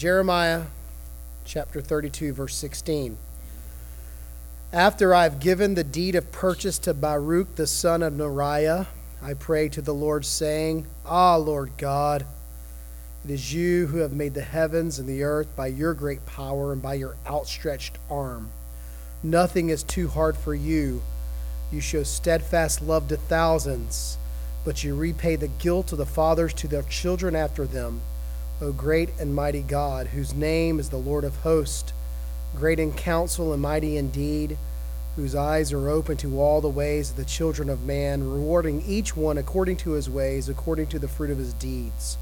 Jeremiah chapter 32, verse 16. After I've given the deed of purchase to Baruch the son of Neriah, I pray to the Lord, saying, Ah, Lord God, it is you who have made the heavens and the earth by your great power and by your outstretched arm. Nothing is too hard for you. You show steadfast love to thousands, but you repay the guilt of the fathers to their children after them. O great and mighty God, whose name is the Lord of hosts, great in counsel and mighty in deed, whose eyes are open to all the ways of the children of man, rewarding each one according to his ways, according to the fruit of his deeds.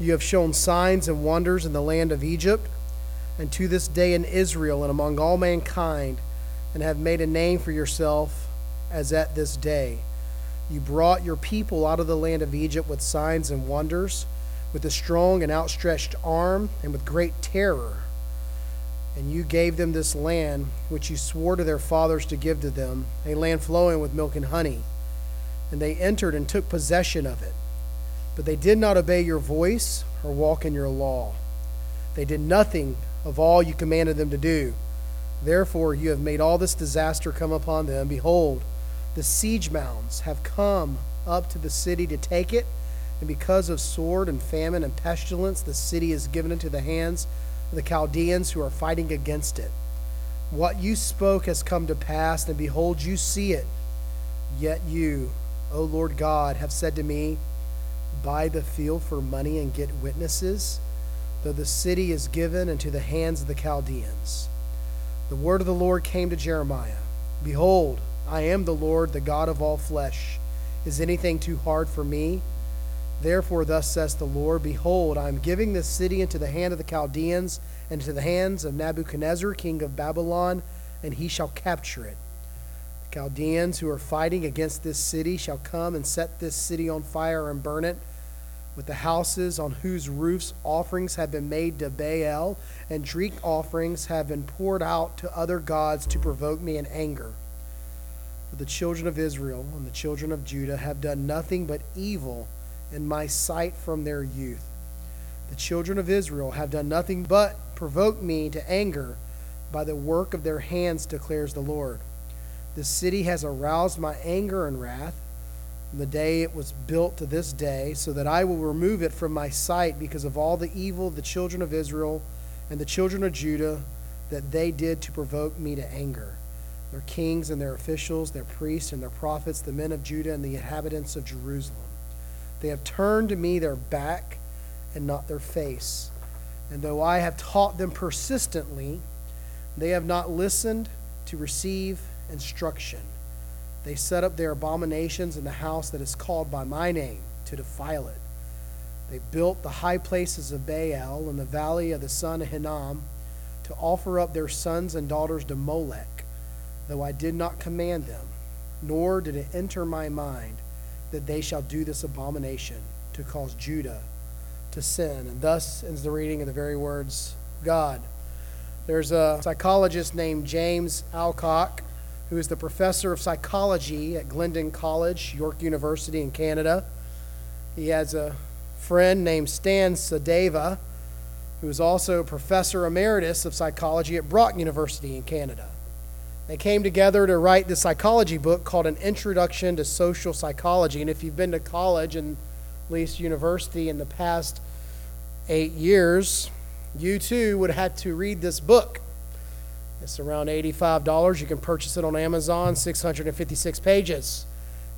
You have shown signs and wonders in the land of Egypt, and to this day in Israel and among all mankind, and have made a name for yourself as at this day. You brought your people out of the land of Egypt with signs and wonders, with a strong and outstretched arm, and with great terror. And you gave them this land, which you swore to their fathers to give to them, a land flowing with milk and honey. And they entered and took possession of it. But they did not obey your voice or walk in your law. They did nothing of all you commanded them to do. Therefore, you have made all this disaster come upon them. Behold, the siege mounds have come up to the city to take it, and because of sword and famine and pestilence, the city is given into the hands of the Chaldeans who are fighting against it. What you spoke has come to pass, and behold, you see it. Yet you, O Lord God, have said to me, buy the field for money and get witnesses, though the city is given into the hands of the Chaldeans. The word of the Lord came to Jeremiah Behold, I am the Lord, the God of all flesh. Is anything too hard for me? Therefore, thus says the Lord Behold, I am giving this city into the hand of the Chaldeans and into the hands of Nebuchadnezzar, king of Babylon, and he shall capture it. The Chaldeans who are fighting against this city shall come and set this city on fire and burn it with the houses on whose roofs offerings have been made to Baal, and drink offerings have been poured out to other gods to provoke me in anger. For the children of Israel and the children of Judah have done nothing but evil in my sight from their youth. The children of Israel have done nothing but provoke me to anger by the work of their hands, declares the Lord. The city has aroused my anger and wrath from the day it was built to this day, so that I will remove it from my sight because of all the evil of the children of Israel and the children of Judah that they did to provoke me to anger. Their kings and their officials, their priests and their prophets, the men of Judah and the inhabitants of Jerusalem. They have turned to me their back and not their face. And though I have taught them persistently, they have not listened to receive instruction. They set up their abominations in the house that is called by my name to defile it. They built the high places of Baal in the valley of the son of Hinnom to offer up their sons and daughters to Molech, though I did not command them, nor did it enter my mind that they shall do this abomination to cause Judah to sin. And thus ends the reading of the very words God. There's a psychologist named James Alcock who is the professor of psychology at Glendon College, York University in Canada. He has a friend named Stan Sadava, who is also professor emeritus of psychology at Brock University in Canada. They came together to write the psychology book called An Introduction to Social Psychology. And if you've been to college and at least university in the past eight years, you too would have to read this book. It's around $85. You can purchase it on Amazon, 656 pages.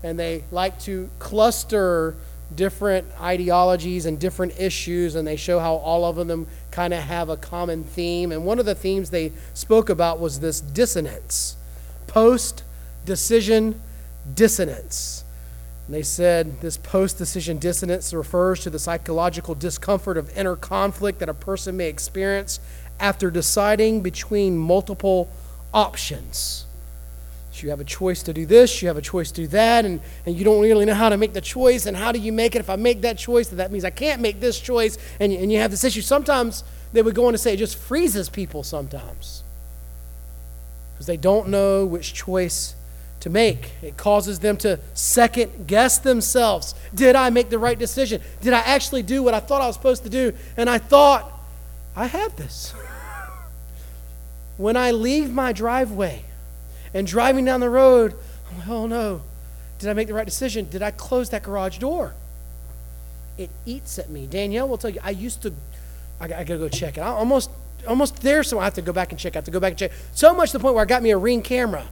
And they like to cluster different ideologies and different issues, and they show how all of them kind of have a common theme. And one of the themes they spoke about was this dissonance post decision dissonance. And they said this post decision dissonance refers to the psychological discomfort of inner conflict that a person may experience after deciding between multiple options. You have a choice to do this, you have a choice to do that, and, and you don't really know how to make the choice. And how do you make it? If I make that choice, then that means I can't make this choice. And, and you have this issue. Sometimes they would go on to say it just freezes people sometimes because they don't know which choice to make. It causes them to second guess themselves. Did I make the right decision? Did I actually do what I thought I was supposed to do? And I thought I have this. when I leave my driveway and driving down the road, I'm like, oh no, did I make the right decision? Did I close that garage door? It eats at me. Danielle will tell you, I used to, I, I gotta go check it. I almost, almost there, so I have to go back and check. I have to go back and check. So much to the point where I got me a ring camera.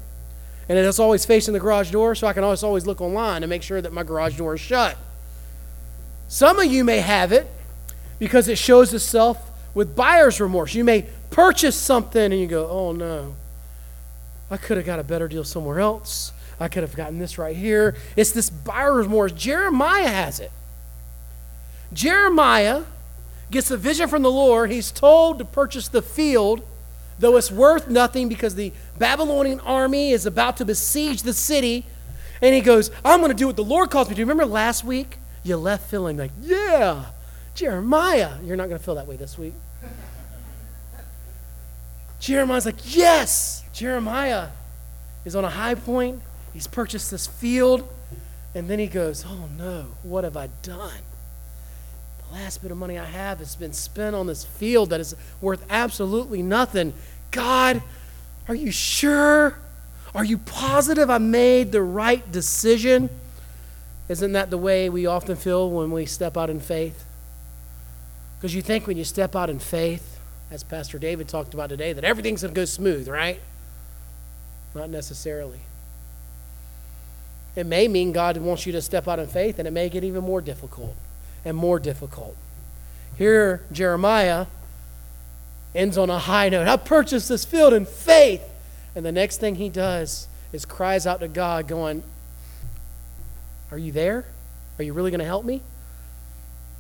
And it's always facing the garage door, so I can always, always look online to make sure that my garage door is shut. Some of you may have it because it shows itself with buyer's remorse. You may purchase something and you go, oh no, I could have got a better deal somewhere else. I could have gotten this right here. It's this buyer's remorse. Jeremiah has it. Jeremiah gets a vision from the Lord. He's told to purchase the field, though it's worth nothing because the Babylonian army is about to besiege the city. And he goes, I'm going to do what the Lord calls me to. Remember last week? You left feeling like, yeah, Jeremiah. You're not going to feel that way this week. Jeremiah's like, yes, Jeremiah is on a high point. He's purchased this field. And then he goes, oh no, what have I done? The last bit of money I have has been spent on this field that is worth absolutely nothing. God, are you sure? Are you positive I made the right decision? Isn't that the way we often feel when we step out in faith? Because you think when you step out in faith, as Pastor David talked about today, that everything's going to go smooth, right? Not necessarily. It may mean God wants you to step out in faith, and it may get even more difficult and more difficult. Here, Jeremiah ends on a high note. I purchased this field in faith. And the next thing he does is cries out to God, going, Are you there? Are you really going to help me?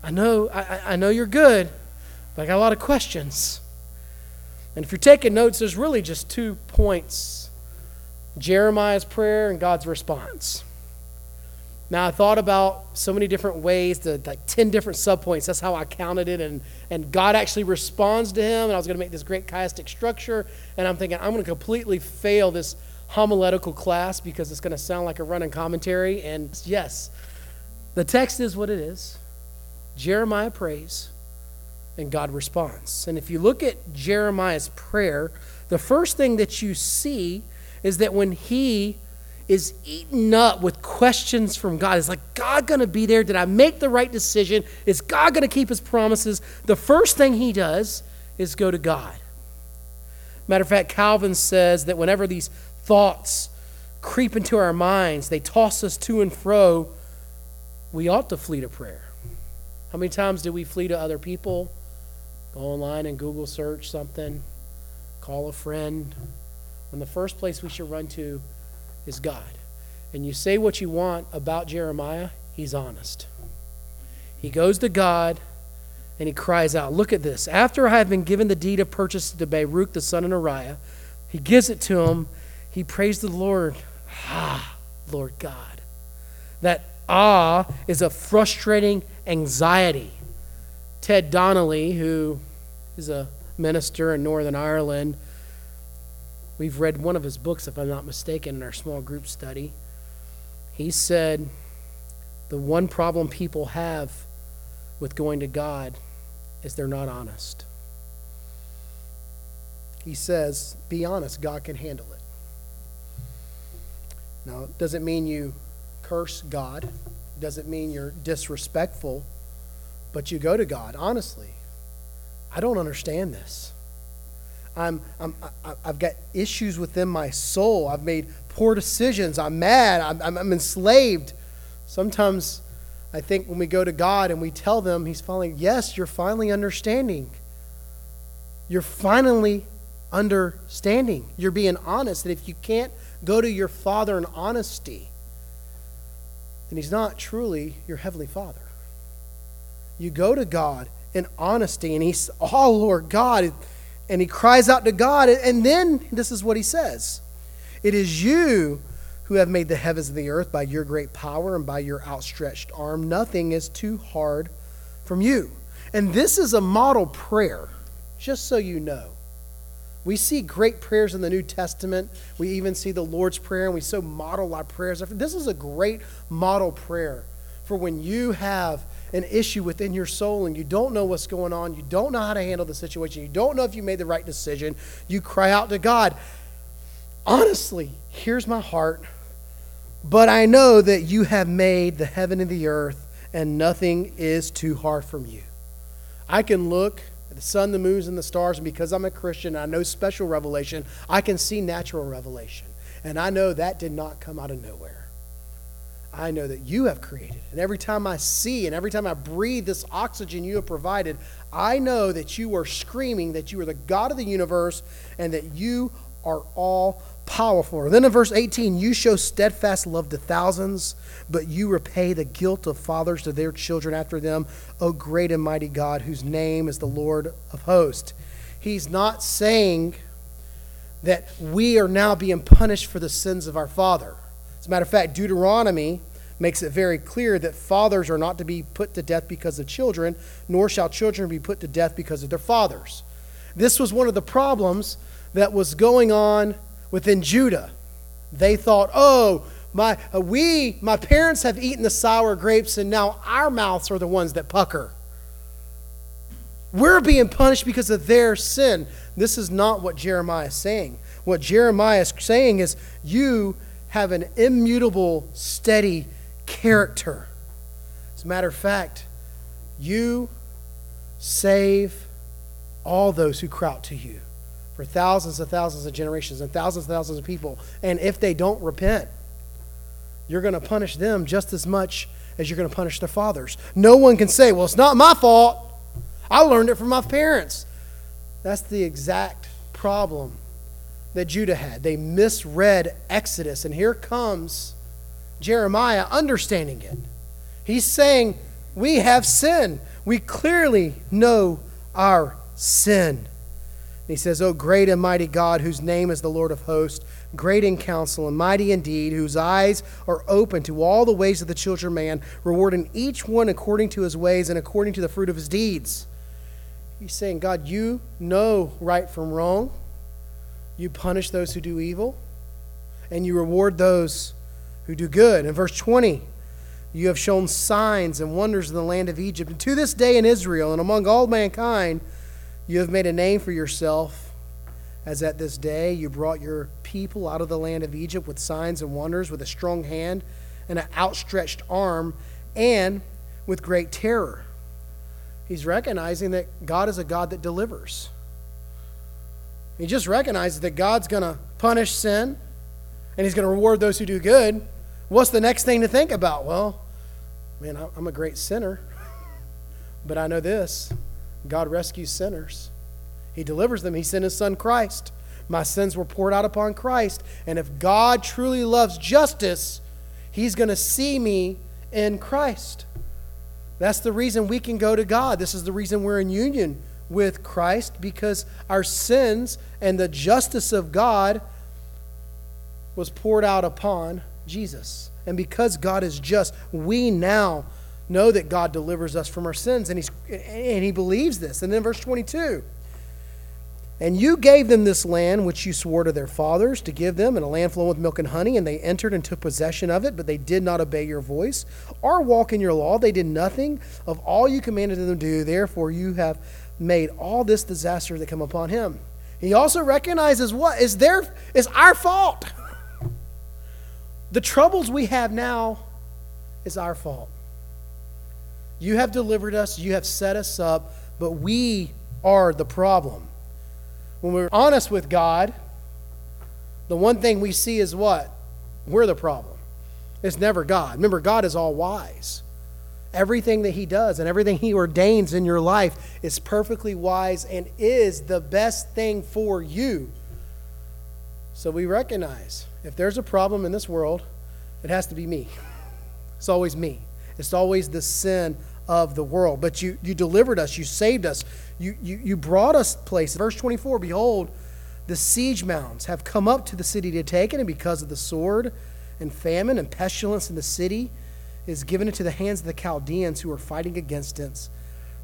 I know, I, I know you're good, but I got a lot of questions. And if you're taking notes, there's really just two points Jeremiah's prayer and God's response. Now, I thought about so many different ways, the, like 10 different subpoints. That's how I counted it. And, and God actually responds to him. And I was going to make this great chiastic structure. And I'm thinking, I'm going to completely fail this homiletical class because it's going to sound like a running commentary. And yes, the text is what it is. Jeremiah prays, and God responds. And if you look at Jeremiah's prayer, the first thing that you see is that when he is eaten up with questions from God. Is like, God going to be there? Did I make the right decision? Is God going to keep his promises? The first thing he does is go to God. Matter of fact, Calvin says that whenever these thoughts creep into our minds, they toss us to and fro, we ought to flee to prayer. How many times do we flee to other people? Go online and Google search something, call a friend. When the first place we should run to is God. And you say what you want about Jeremiah, he's honest. He goes to God and he cries out, Look at this. After I have been given the deed of purchase to Baruch the son of Neriah, he gives it to him. He prays the Lord. Ah, Lord God. That ah is a frustrating anxiety. Ted Donnelly, who is a minister in Northern Ireland, We've read one of his books, if I'm not mistaken, in our small group study. He said the one problem people have with going to God is they're not honest. He says, be honest, God can handle it. Now, it doesn't mean you curse God, it doesn't mean you're disrespectful, but you go to God, honestly. I don't understand this. I'm, I'm, I've got issues within my soul. I've made poor decisions. I'm mad. I'm, I'm, enslaved. Sometimes I think when we go to God and we tell them, He's finally, yes, you're finally understanding. You're finally understanding. You're being honest. And if you can't go to your Father in honesty, then He's not truly your Heavenly Father. You go to God in honesty, and He's, oh, Lord God, and he cries out to God, and then this is what he says It is you who have made the heavens and the earth by your great power and by your outstretched arm. Nothing is too hard from you. And this is a model prayer, just so you know. We see great prayers in the New Testament. We even see the Lord's Prayer, and we so model our prayers. This is a great model prayer for when you have an issue within your soul and you don't know what's going on, you don't know how to handle the situation, you don't know if you made the right decision, you cry out to God. Honestly, here's my heart. But I know that you have made the heaven and the earth, and nothing is too hard from you. I can look at the sun, the moons, and the stars, and because I'm a Christian, I know special revelation, I can see natural revelation. And I know that did not come out of nowhere. I know that you have created. And every time I see and every time I breathe this oxygen you have provided, I know that you are screaming that you are the God of the universe and that you are all powerful. Then in verse 18, you show steadfast love to thousands, but you repay the guilt of fathers to their children after them, O great and mighty God, whose name is the Lord of hosts. He's not saying that we are now being punished for the sins of our father. As a matter of fact, Deuteronomy makes it very clear that fathers are not to be put to death because of children, nor shall children be put to death because of their fathers. This was one of the problems that was going on within Judah. They thought, oh, my, uh, we, my parents have eaten the sour grapes, and now our mouths are the ones that pucker. We're being punished because of their sin. This is not what Jeremiah is saying. What Jeremiah is saying is, you have an immutable, steady character. As a matter of fact, you save all those who cry out to you for thousands and thousands of generations and thousands and thousands of people. And if they don't repent, you're going to punish them just as much as you're going to punish their fathers. No one can say, well, it's not my fault. I learned it from my parents. That's the exact problem that Judah had. They misread Exodus. And here comes Jeremiah understanding it. He's saying, We have sin. We clearly know our sin. And he says, O great and mighty God, whose name is the Lord of hosts, great in counsel and mighty indeed, whose eyes are open to all the ways of the children of man, rewarding each one according to his ways and according to the fruit of his deeds. He's saying, God, you know right from wrong. You punish those who do evil, and you reward those who do good. In verse 20, you have shown signs and wonders in the land of Egypt. And to this day in Israel and among all mankind, you have made a name for yourself, as at this day you brought your people out of the land of Egypt with signs and wonders, with a strong hand and an outstretched arm, and with great terror. He's recognizing that God is a God that delivers. He just recognizes that God's going to punish sin and he's going to reward those who do good. What's the next thing to think about? Well, man, I'm a great sinner, but I know this God rescues sinners, He delivers them. He sent His Son Christ. My sins were poured out upon Christ. And if God truly loves justice, He's going to see me in Christ. That's the reason we can go to God. This is the reason we're in union with Christ because our sins and the justice of God was poured out upon Jesus. And because God is just, we now know that God delivers us from our sins, and, he's, and he believes this. And then verse 22 And you gave them this land which you swore to their fathers to give them, and a land flowing with milk and honey, and they entered and took possession of it, but they did not obey your voice or walk in your law. They did nothing of all you commanded them to do. Therefore, you have made all this disaster that come upon him. He also recognizes what is their is our fault. The troubles we have now is our fault. You have delivered us, you have set us up, but we are the problem. When we're honest with God, the one thing we see is what? We're the problem. It's never God. Remember, God is all wise. Everything that He does and everything He ordains in your life is perfectly wise and is the best thing for you. So we recognize if there's a problem in this world, it has to be me. It's always me. It's always the sin of the world. But you, you delivered us, you saved us, you, you, you brought us places. Verse 24 Behold, the siege mounds have come up to the city to take it, and because of the sword and famine and pestilence in the city, is given into the hands of the Chaldeans who are fighting against us.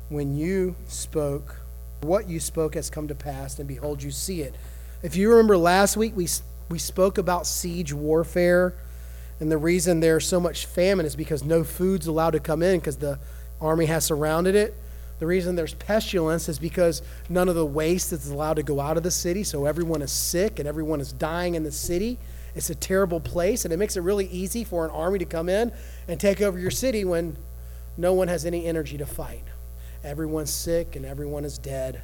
When you spoke, what you spoke has come to pass, and behold, you see it. If you remember last week, we, we spoke about siege warfare, and the reason there's so much famine is because no food's allowed to come in because the army has surrounded it. The reason there's pestilence is because none of the waste is allowed to go out of the city, so everyone is sick and everyone is dying in the city. It's a terrible place, and it makes it really easy for an army to come in and take over your city when no one has any energy to fight. Everyone's sick and everyone is dead.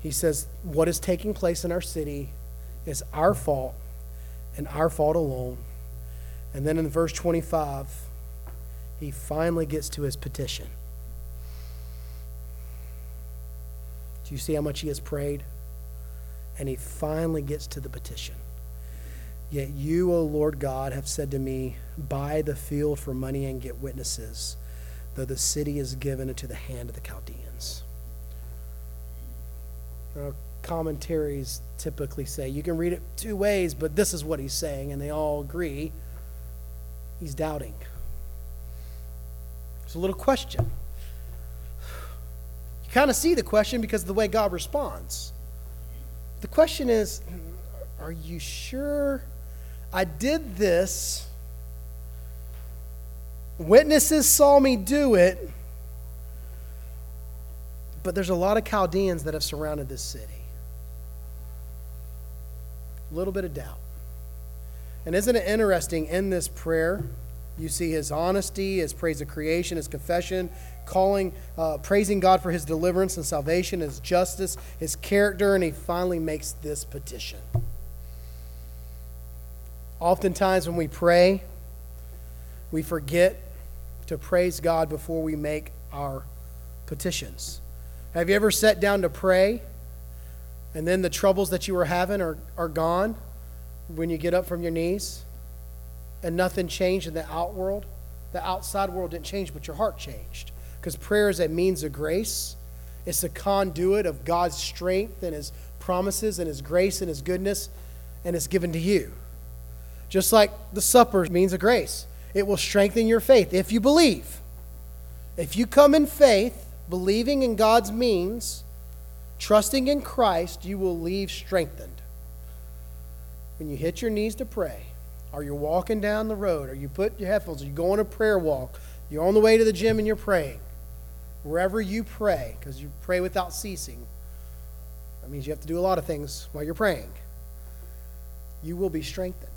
He says, What is taking place in our city is our fault and our fault alone. And then in verse 25, he finally gets to his petition. Do you see how much he has prayed? And he finally gets to the petition. Yet you, O Lord God, have said to me, Buy the field for money and get witnesses, though the city is given into the hand of the Chaldeans. Now, commentaries typically say you can read it two ways, but this is what he's saying, and they all agree. He's doubting. It's a little question. You kind of see the question because of the way God responds. The question is Are you sure I did this? Witnesses saw me do it, but there's a lot of Chaldeans that have surrounded this city. A little bit of doubt. And isn't it interesting in this prayer? You see his honesty, his praise of creation, his confession, calling, uh, praising God for his deliverance and salvation, his justice, his character, and he finally makes this petition. Oftentimes, when we pray, we forget to praise God before we make our petitions. Have you ever sat down to pray and then the troubles that you were having are, are gone when you get up from your knees and nothing changed in the out world? The outside world didn't change, but your heart changed. Because prayer is a means of grace, it's a conduit of God's strength and His promises and His grace and His goodness, and it's given to you. Just like the supper means of grace, it will strengthen your faith if you believe. If you come in faith, believing in God's means, trusting in Christ, you will leave strengthened. When you hit your knees to pray, or you're walking down the road, or you put your headphones, or you go on a prayer walk, you're on the way to the gym and you're praying, wherever you pray, because you pray without ceasing, that means you have to do a lot of things while you're praying, you will be strengthened.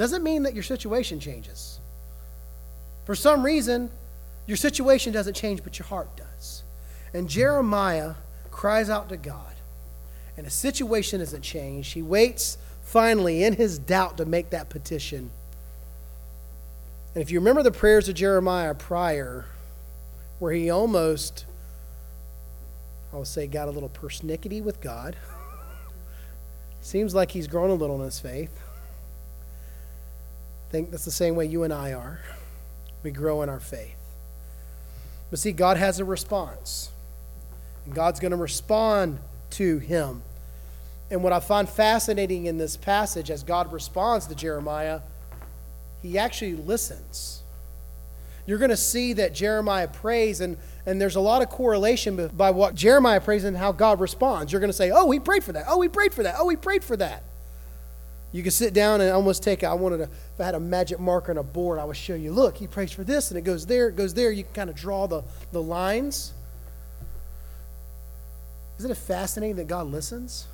Doesn't mean that your situation changes. For some reason, your situation doesn't change, but your heart does. And Jeremiah cries out to God, and his situation isn't changed. He waits finally in his doubt to make that petition. And if you remember the prayers of Jeremiah prior, where he almost, I will say, got a little persnickety with God, seems like he's grown a little in his faith think that's the same way you and I are. We grow in our faith. But see, God has a response. And God's going to respond to him. And what I find fascinating in this passage, as God responds to Jeremiah, he actually listens. You're going to see that Jeremiah prays, and, and there's a lot of correlation by what Jeremiah prays and how God responds. You're going to say, Oh, he prayed for that. Oh, he prayed for that. Oh, he prayed for that. You can sit down and almost take, I wanted to, if I had a magic marker and a board, I would show you, look, he prays for this, and it goes there, it goes there. You can kind of draw the, the lines. Isn't it fascinating that God listens?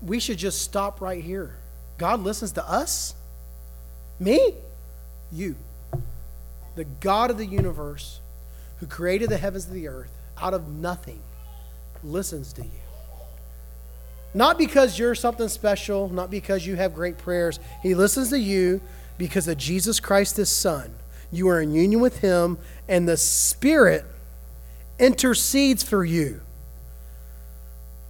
We should just stop right here. God listens to us? Me? You. The God of the universe, who created the heavens and the earth out of nothing, listens to you. Not because you're something special, not because you have great prayers. He listens to you because of Jesus Christ, his Son. You are in union with him, and the Spirit intercedes for you.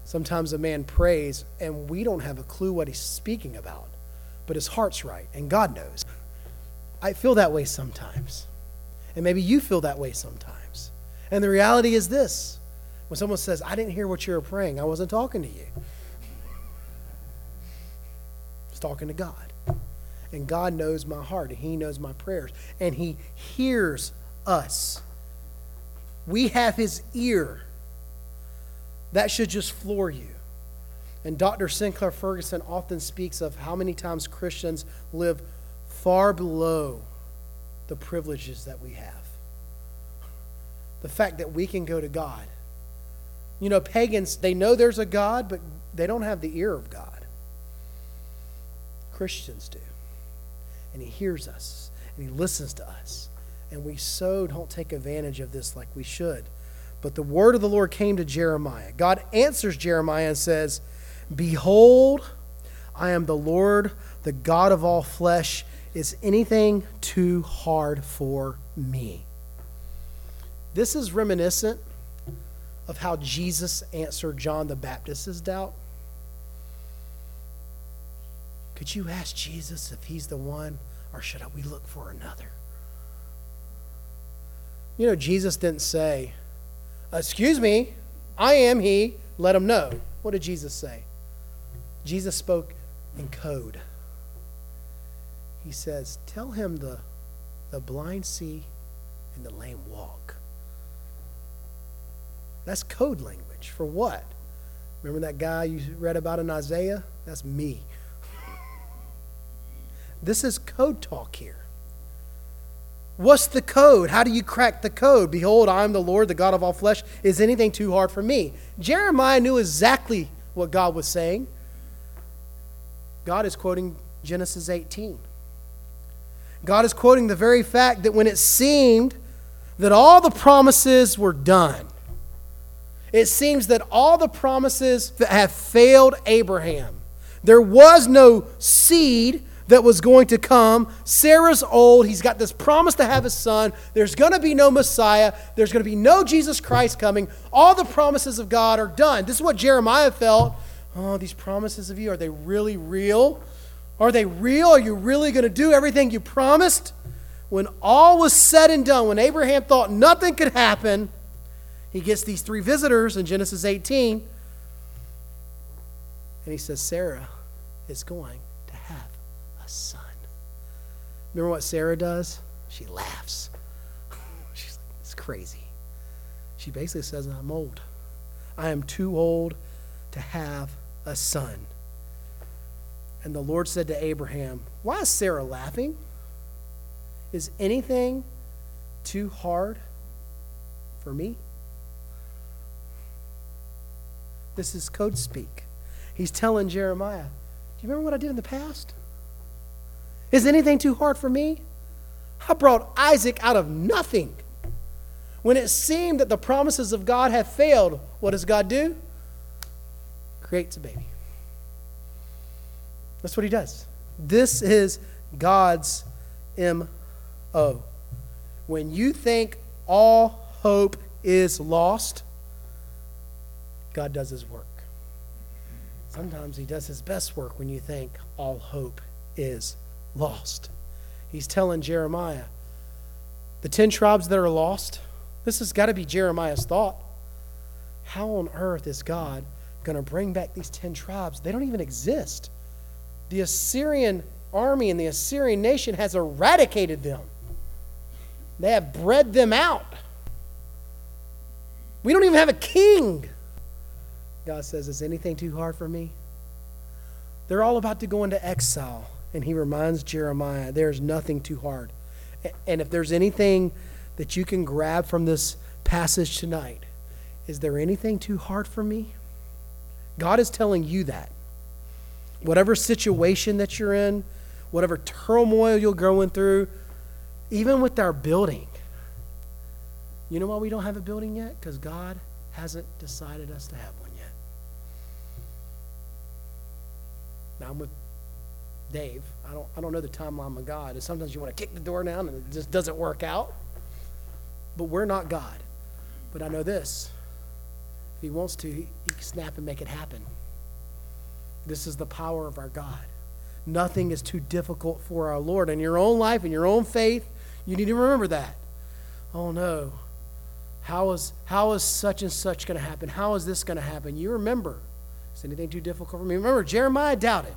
Sometimes a man prays, and we don't have a clue what he's speaking about, but his heart's right, and God knows. I feel that way sometimes. And maybe you feel that way sometimes. And the reality is this when someone says, I didn't hear what you were praying, I wasn't talking to you talking to God. And God knows my heart, and He knows my prayers, and He hears us. We have His ear. That should just floor you. And Dr. Sinclair Ferguson often speaks of how many times Christians live far below the privileges that we have. The fact that we can go to God. You know, pagans, they know there's a God, but they don't have the ear of God. Christians do. And He hears us, and He listens to us. And we so don't take advantage of this like we should. But the word of the Lord came to Jeremiah. God answers Jeremiah and says, Behold, I am the Lord, the God of all flesh. Is anything too hard for me? This is reminiscent of how Jesus answered John the Baptist's doubt. Could you ask Jesus if he's the one, or should we look for another? You know, Jesus didn't say, Excuse me, I am he, let him know. What did Jesus say? Jesus spoke in code. He says, Tell him the, the blind see and the lame walk. That's code language. For what? Remember that guy you read about in Isaiah? That's me. This is code talk here. What's the code? How do you crack the code? Behold, I am the Lord, the God of all flesh. Is anything too hard for me? Jeremiah knew exactly what God was saying. God is quoting Genesis 18. God is quoting the very fact that when it seemed that all the promises were done, it seems that all the promises have failed Abraham. There was no seed that was going to come. Sarah's old. He's got this promise to have a son. There's going to be no Messiah. There's going to be no Jesus Christ coming. All the promises of God are done. This is what Jeremiah felt. Oh, these promises of you, are they really real? Are they real? Are you really going to do everything you promised? When all was said and done, when Abraham thought nothing could happen, he gets these three visitors in Genesis 18, and he says, Sarah is going a son. Remember what Sarah does? She laughs. She's like, it's crazy. She basically says, I'm old. I am too old to have a son. And the Lord said to Abraham, Why is Sarah laughing? Is anything too hard for me? This is code speak. He's telling Jeremiah, Do you remember what I did in the past? Is anything too hard for me? I brought Isaac out of nothing. When it seemed that the promises of God have failed, what does God do? Creates a baby. That's what he does. This is God's M.O. When you think all hope is lost, God does his work. Sometimes he does his best work when you think all hope is lost. He's telling Jeremiah, the 10 tribes that are lost, this has got to be Jeremiah's thought. How on earth is God going to bring back these 10 tribes? They don't even exist. The Assyrian army and the Assyrian nation has eradicated them, they have bred them out. We don't even have a king. God says, Is anything too hard for me? They're all about to go into exile. And he reminds Jeremiah, There's nothing too hard. And if there's anything that you can grab from this passage tonight, is there anything too hard for me? God is telling you that. Whatever situation that you're in, whatever turmoil you're going through, even with our building. You know why we don't have a building yet? Because God hasn't decided us to have one yet. Now I'm with Dave. I don't, I don't know the timeline of God. And sometimes you want to kick the door down and it just doesn't work out. But we're not God. But I know this. If he wants to, he, can snap and make it happen. This is the power of our God. Nothing is too difficult for our Lord. In your own life, in your own faith, you need to remember that. Oh no. How is, how is such and such going to happen? How is this going to happen? You remember. Is anything too difficult for me? Remember, Jeremiah doubted.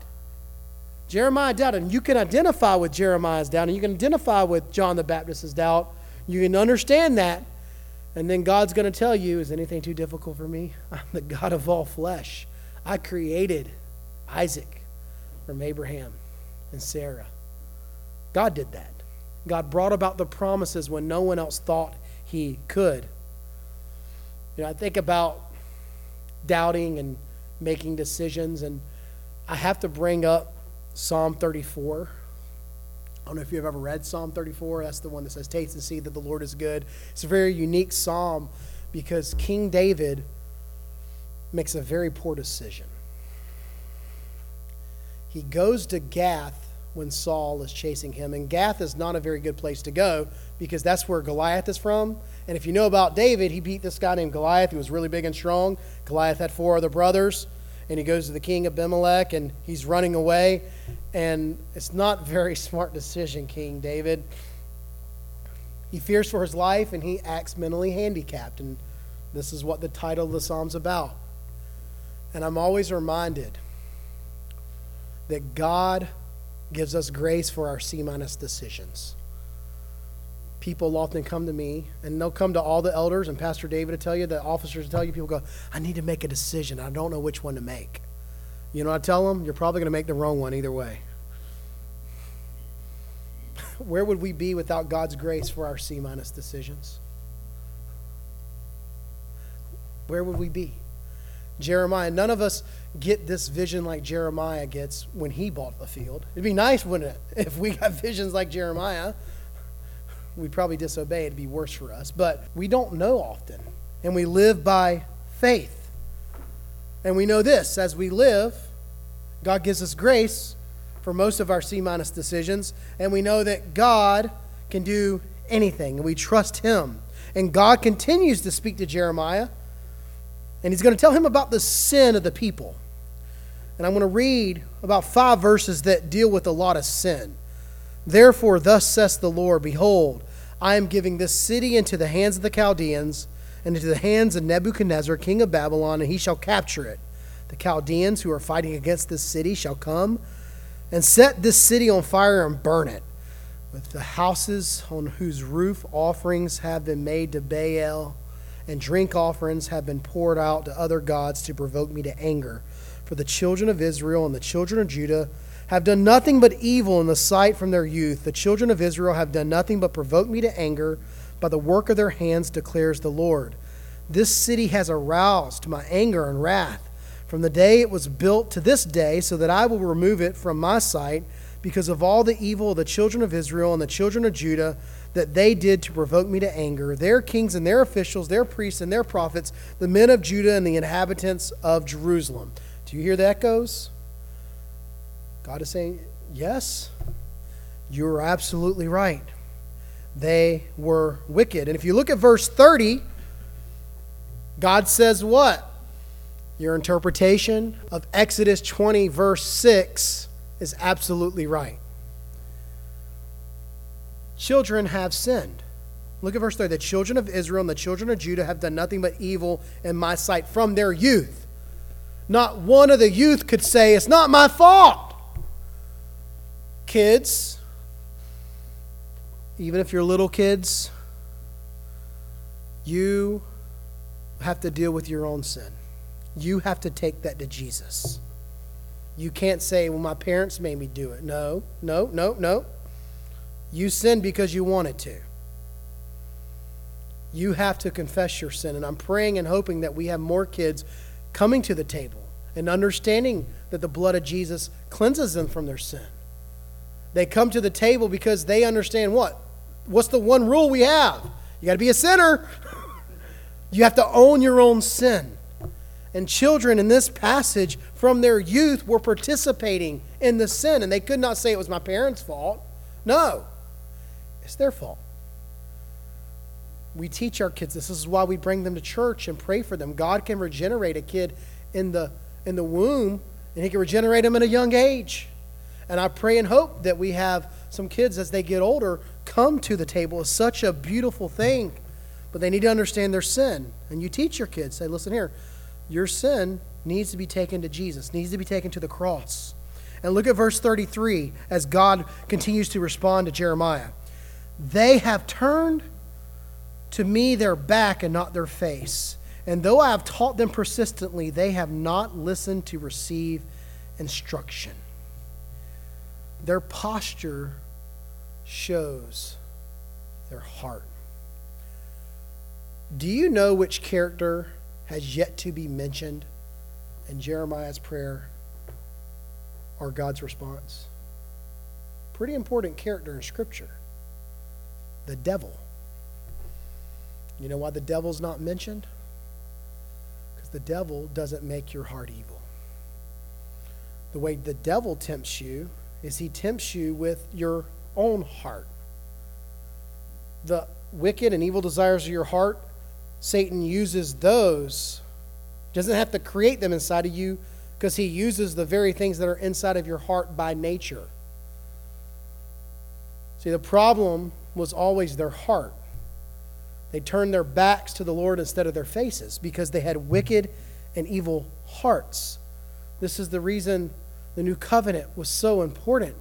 Jeremiah doubted. And you can identify with Jeremiah's doubt, and you can identify with John the Baptist's doubt. You can understand that. And then God's going to tell you, Is anything too difficult for me? I'm the God of all flesh. I created Isaac from Abraham and Sarah. God did that. God brought about the promises when no one else thought he could. You know, I think about doubting and making decisions, and I have to bring up Psalm 34. I don't know if you've ever read Psalm 34. That's the one that says, Taste and see that the Lord is good. It's a very unique psalm because King David makes a very poor decision. He goes to Gath when Saul is chasing him, and Gath is not a very good place to go because that's where Goliath is from. And if you know about David, he beat this guy named Goliath who was really big and strong. Goliath had four other brothers, and he goes to the king Abimelech, and he's running away. And it's not very smart decision, King David. He fears for his life, and he acts mentally handicapped. And this is what the title of the psalm's about. And I'm always reminded that God gives us grace for our C minus decisions. People often come to me, and they'll come to all the elders and Pastor David to tell you, the officers to tell you, people go, I need to make a decision. I don't know which one to make. You know, I tell them, you're probably going to make the wrong one either way. Where would we be without God's grace for our C minus decisions? Where would we be? Jeremiah, none of us get this vision like Jeremiah gets when he bought the field. It'd be nice, wouldn't it, if we got visions like Jeremiah? We'd probably disobey, it'd be worse for us. But we don't know often, and we live by faith. And we know this as we live, God gives us grace for most of our C minus decisions, and we know that God can do anything, and we trust Him. And God continues to speak to Jeremiah and he's going to tell him about the sin of the people. And I'm going to read about five verses that deal with a lot of sin. Therefore, thus says the Lord Behold, I am giving this city into the hands of the Chaldeans and into the hands of Nebuchadnezzar, king of Babylon, and he shall capture it. The Chaldeans who are fighting against this city shall come and set this city on fire and burn it, with the houses on whose roof offerings have been made to Baal and drink offerings have been poured out to other gods to provoke me to anger. For the children of Israel and the children of Judah have done nothing but evil in the sight from their youth. The children of Israel have done nothing but provoke me to anger by the work of their hands, declares the Lord. This city has aroused my anger and wrath from the day it was built to this day, so that I will remove it from my sight because of all the evil of the children of Israel and the children of Judah that they did to provoke me to anger, their kings and their officials, their priests and their prophets, the men of Judah and the inhabitants of Jerusalem. Do you hear the echoes? God is saying, Yes, you're absolutely right. They were wicked. And if you look at verse 30, God says what? Your interpretation of Exodus 20, verse 6, is absolutely right children have sinned. Look at verse 3. The children of Israel and the children of Judah have done nothing but evil in my sight from their youth. Not one of the youth could say, It's not my fault. Kids, even if you're little kids, you have to deal with your own sin. You have to take that to Jesus. You can't say, Well, my parents made me do it. No, no, no, no. You sinned because you wanted to. You have to confess your sin. And I'm praying and hoping that we have more kids coming to the table and understanding that the blood of Jesus cleanses them from their sin. They come to the table because they understand what? What's the one rule we have? You got to be a sinner. you have to own your own sin. And children in this passage from their youth were participating in the sin, and they could not say it was my parents' fault. No. It's their fault. We teach our kids this. This is why we bring them to church and pray for them. God can regenerate a kid in the, in the womb, and He can regenerate them at a young age. And I pray and hope that we have some kids as they get older come to the table. It's such a beautiful thing. But they need to understand their sin. And you teach your kids, say, listen here, your sin needs to be taken to Jesus, needs to be taken to the cross. And look at verse 33 as God continues to respond to Jeremiah. They have turned to me their back and not their face. And though I have taught them persistently, they have not listened to receive instruction. Their posture shows their heart. Do you know which character has yet to be mentioned in Jeremiah's prayer or God's response? Pretty important character in Scripture the devil. You know why the devil's not mentioned? Because the devil doesn't make your heart evil. The way the devil tempts you is he tempts you with your own heart. The wicked and evil desires of your heart, Satan uses those. Doesn't have to create them inside of you because he uses the very things that are inside of your heart by nature. See, the problem was always their heart. They turned their backs to the Lord instead of their faces because they had wicked and evil hearts. This is the reason the new covenant was so important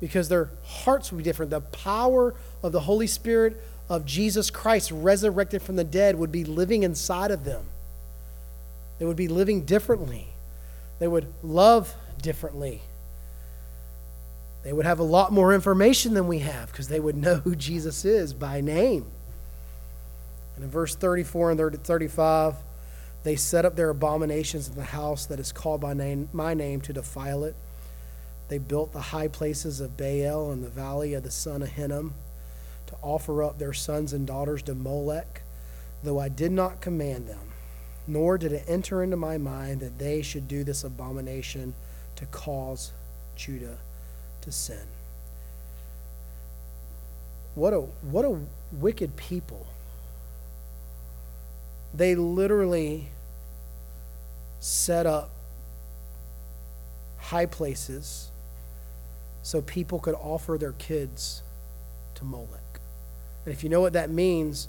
because their hearts would be different. The power of the Holy Spirit of Jesus Christ resurrected from the dead would be living inside of them. They would be living differently. They would love differently. They would have a lot more information than we have because they would know who Jesus is by name. And in verse 34 and 35, they set up their abominations in the house that is called by name, my name to defile it. They built the high places of Baal in the valley of the son of Hinnom to offer up their sons and daughters to Molech, though I did not command them, nor did it enter into my mind that they should do this abomination to cause Judah to sin. What a, what a wicked people. They literally set up high places so people could offer their kids to Molech. And if you know what that means,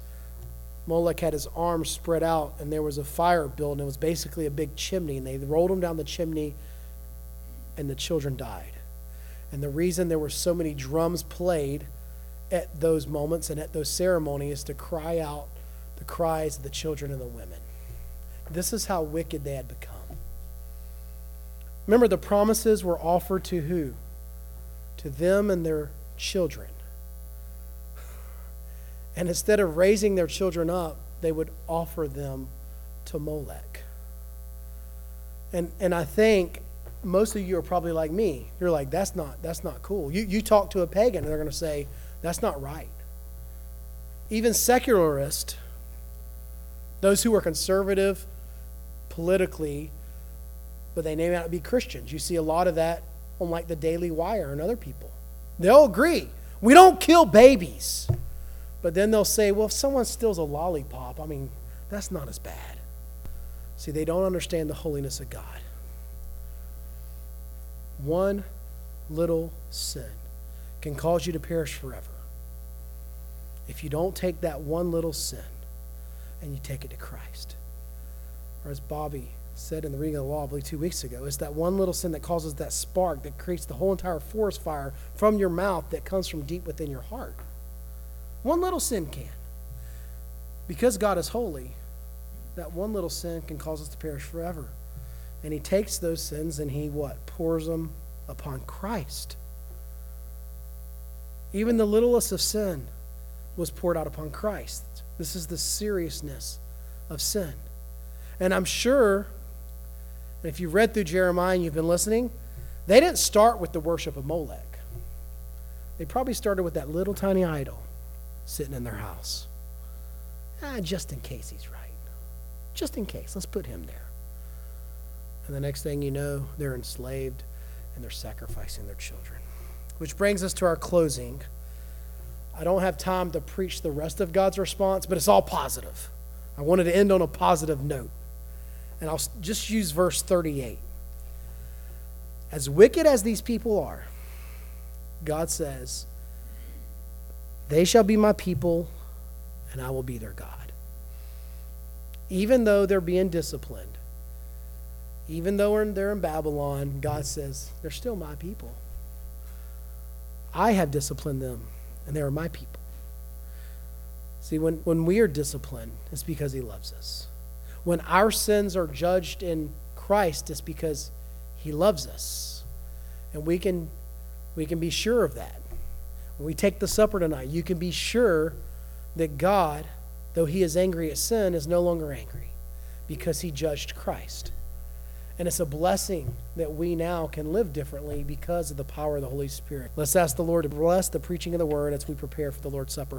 Molech had his arms spread out and there was a fire built and it was basically a big chimney and they rolled him down the chimney and the children died. And the reason there were so many drums played at those moments and at those ceremonies is to cry out the cries of the children and the women. This is how wicked they had become. Remember, the promises were offered to who? To them and their children. And instead of raising their children up, they would offer them to Molech. And, and I think most of you are probably like me. You're like, that's not, that's not cool. You, you talk to a pagan and they're going to say, that's not right. Even secularists, those who are conservative politically, but they may not be Christians. You see a lot of that on like the Daily Wire and other people. They'll agree. We don't kill babies. But then they'll say, well, if someone steals a lollipop, I mean, that's not as bad. See, they don't understand the holiness of God. One little sin can cause you to perish forever. If you don't take that one little sin and you take it to Christ. Or as Bobby said in the reading of the law, I believe two weeks ago, it's that one little sin that causes that spark that creates the whole entire forest fire from your mouth that comes from deep within your heart. One little sin can. Because God is holy, that one little sin can cause us to perish forever. And he takes those sins and he what? Pours them upon Christ. Even the littlest of sin was poured out upon Christ. This is the seriousness of sin. And I'm sure, if you've read through Jeremiah and you've been listening, they didn't start with the worship of Molech. They probably started with that little tiny idol sitting in their house. Ah, just in case he's right. Just in case. Let's put him there. And the next thing you know, they're enslaved and they're sacrificing their children. Which brings us to our closing. I don't have time to preach the rest of God's response, but it's all positive. I wanted to end on a positive note. And I'll just use verse 38. As wicked as these people are, God says, They shall be my people, and I will be their God. Even though they're being disciplined, even though they're in Babylon, God says, they're still my people. I have disciplined them, and they are my people. See, when, when we are disciplined, it's because He loves us. When our sins are judged in Christ, it's because He loves us. And we can, we can be sure of that. When we take the supper tonight, you can be sure that God, though he is angry at sin, is no longer angry because he judged Christ. And it's a blessing that we now can live differently because of the power of the Holy Spirit. Let's ask the Lord to bless the preaching of the word as we prepare for the Lord's Supper.